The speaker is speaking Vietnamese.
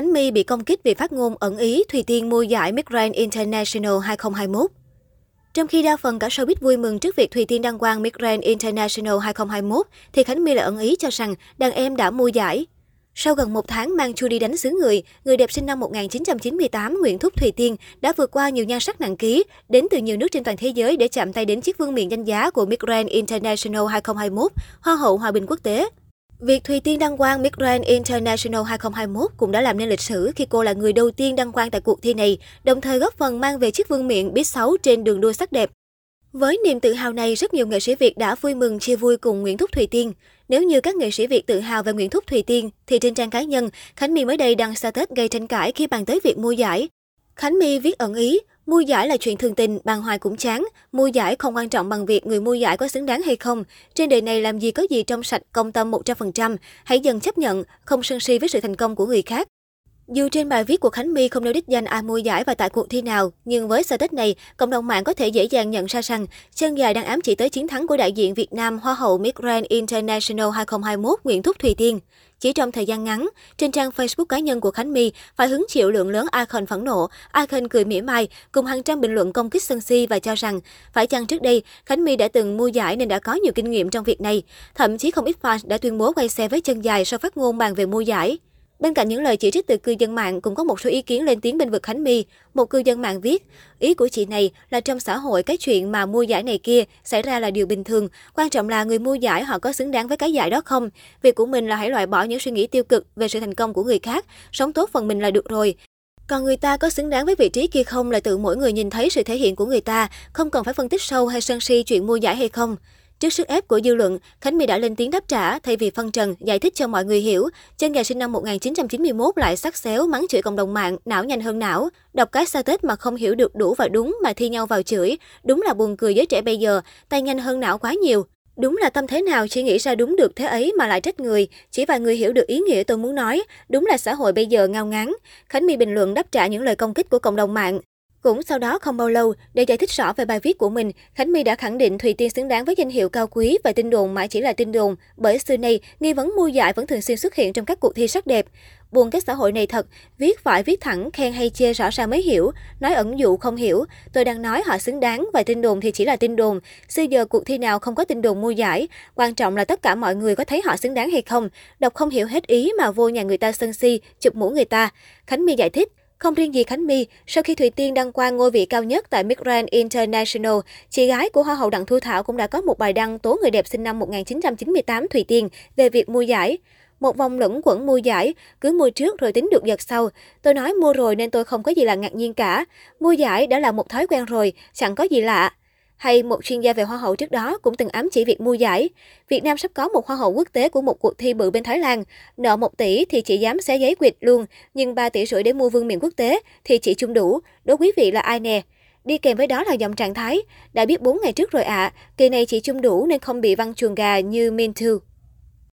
Khánh My bị công kích vì phát ngôn ẩn ý Thùy Tiên mua giải Miss Grand International 2021. Trong khi đa phần cả showbiz vui mừng trước việc Thùy Tiên đăng quang Miss Grand International 2021, thì Khánh My lại ẩn ý cho rằng đàn em đã mua giải. Sau gần một tháng mang chu đi đánh xứ người, người đẹp sinh năm 1998 Nguyễn Thúc Thùy Tiên đã vượt qua nhiều nhan sắc nặng ký, đến từ nhiều nước trên toàn thế giới để chạm tay đến chiếc vương miện danh giá của Miss Grand International 2021, Hoa hậu Hòa bình quốc tế. Việc Thùy Tiên đăng quang Miss Grand International 2021 cũng đã làm nên lịch sử khi cô là người đầu tiên đăng quang tại cuộc thi này, đồng thời góp phần mang về chiếc vương miện Miss 6 trên đường đua sắc đẹp. Với niềm tự hào này, rất nhiều nghệ sĩ Việt đã vui mừng chia vui cùng Nguyễn Thúc Thùy Tiên. Nếu như các nghệ sĩ Việt tự hào về Nguyễn Thúc Thùy Tiên, thì trên trang cá nhân, Khánh My mới đây đăng status gây tranh cãi khi bàn tới việc mua giải. Khánh My viết ẩn ý, Mua giải là chuyện thường tình, bàn hoài cũng chán. Mua giải không quan trọng bằng việc người mua giải có xứng đáng hay không. Trên đời này làm gì có gì trong sạch, công tâm 100%. Hãy dần chấp nhận, không sân si với sự thành công của người khác. Dù trên bài viết của Khánh My không nêu đích danh ai mua giải và tại cuộc thi nào, nhưng với status này, cộng đồng mạng có thể dễ dàng nhận ra rằng chân dài đang ám chỉ tới chiến thắng của đại diện Việt Nam Hoa hậu Miss Grand International 2021 Nguyễn Thúc Thùy Tiên. Chỉ trong thời gian ngắn, trên trang Facebook cá nhân của Khánh My phải hứng chịu lượng lớn icon phẫn nộ, icon cười mỉa mai cùng hàng trăm bình luận công kích sân si và cho rằng phải chăng trước đây Khánh My đã từng mua giải nên đã có nhiều kinh nghiệm trong việc này. Thậm chí không ít fan đã tuyên bố quay xe với chân dài sau phát ngôn bàn về mua giải. Bên cạnh những lời chỉ trích từ cư dân mạng cũng có một số ý kiến lên tiếng bên vực Khánh My. Một cư dân mạng viết, ý của chị này là trong xã hội cái chuyện mà mua giải này kia xảy ra là điều bình thường. Quan trọng là người mua giải họ có xứng đáng với cái giải đó không. Việc của mình là hãy loại bỏ những suy nghĩ tiêu cực về sự thành công của người khác, sống tốt phần mình là được rồi. Còn người ta có xứng đáng với vị trí kia không là tự mỗi người nhìn thấy sự thể hiện của người ta, không cần phải phân tích sâu hay sân si chuyện mua giải hay không. Trước sức ép của dư luận, Khánh My đã lên tiếng đáp trả thay vì phân trần, giải thích cho mọi người hiểu. Chân gà sinh năm 1991 lại sắc xéo mắng chửi cộng đồng mạng, não nhanh hơn não. Đọc cái xa tết mà không hiểu được đủ và đúng mà thi nhau vào chửi. Đúng là buồn cười giới trẻ bây giờ, tay nhanh hơn não quá nhiều. Đúng là tâm thế nào chỉ nghĩ ra đúng được thế ấy mà lại trách người. Chỉ vài người hiểu được ý nghĩa tôi muốn nói. Đúng là xã hội bây giờ ngao ngán. Khánh My bình luận đáp trả những lời công kích của cộng đồng mạng. Cũng sau đó không bao lâu, để giải thích rõ về bài viết của mình, Khánh My đã khẳng định Thùy Tiên xứng đáng với danh hiệu cao quý và tin đồn mãi chỉ là tin đồn, bởi xưa nay nghi vấn mua giải vẫn thường xuyên xuất hiện trong các cuộc thi sắc đẹp. Buồn cái xã hội này thật, viết phải viết thẳng, khen hay chê rõ ràng mới hiểu, nói ẩn dụ không hiểu. Tôi đang nói họ xứng đáng và tin đồn thì chỉ là tin đồn. Xưa giờ cuộc thi nào không có tin đồn mua giải, quan trọng là tất cả mọi người có thấy họ xứng đáng hay không. Đọc không hiểu hết ý mà vô nhà người ta sân si, chụp mũ người ta. Khánh My giải thích, không riêng gì Khánh My, sau khi Thủy Tiên đăng quang ngôi vị cao nhất tại Miss Grand International, chị gái của Hoa hậu Đặng Thu Thảo cũng đã có một bài đăng tố người đẹp sinh năm 1998 Thủy Tiên về việc mua giải. Một vòng lẫn quẩn mua giải, cứ mua trước rồi tính được giật sau. Tôi nói mua rồi nên tôi không có gì là ngạc nhiên cả. Mua giải đã là một thói quen rồi, chẳng có gì lạ. Hay một chuyên gia về hoa hậu trước đó cũng từng ám chỉ việc mua giải. Việt Nam sắp có một hoa hậu quốc tế của một cuộc thi bự bên Thái Lan. Nợ 1 tỷ thì chỉ dám xé giấy quyệt luôn, nhưng 3 tỷ rưỡi để mua vương miện quốc tế thì chỉ chung đủ. Đố quý vị là ai nè? Đi kèm với đó là dòng trạng thái. Đã biết 4 ngày trước rồi ạ, à, kỳ này chỉ chung đủ nên không bị văng chuồng gà như Min Too.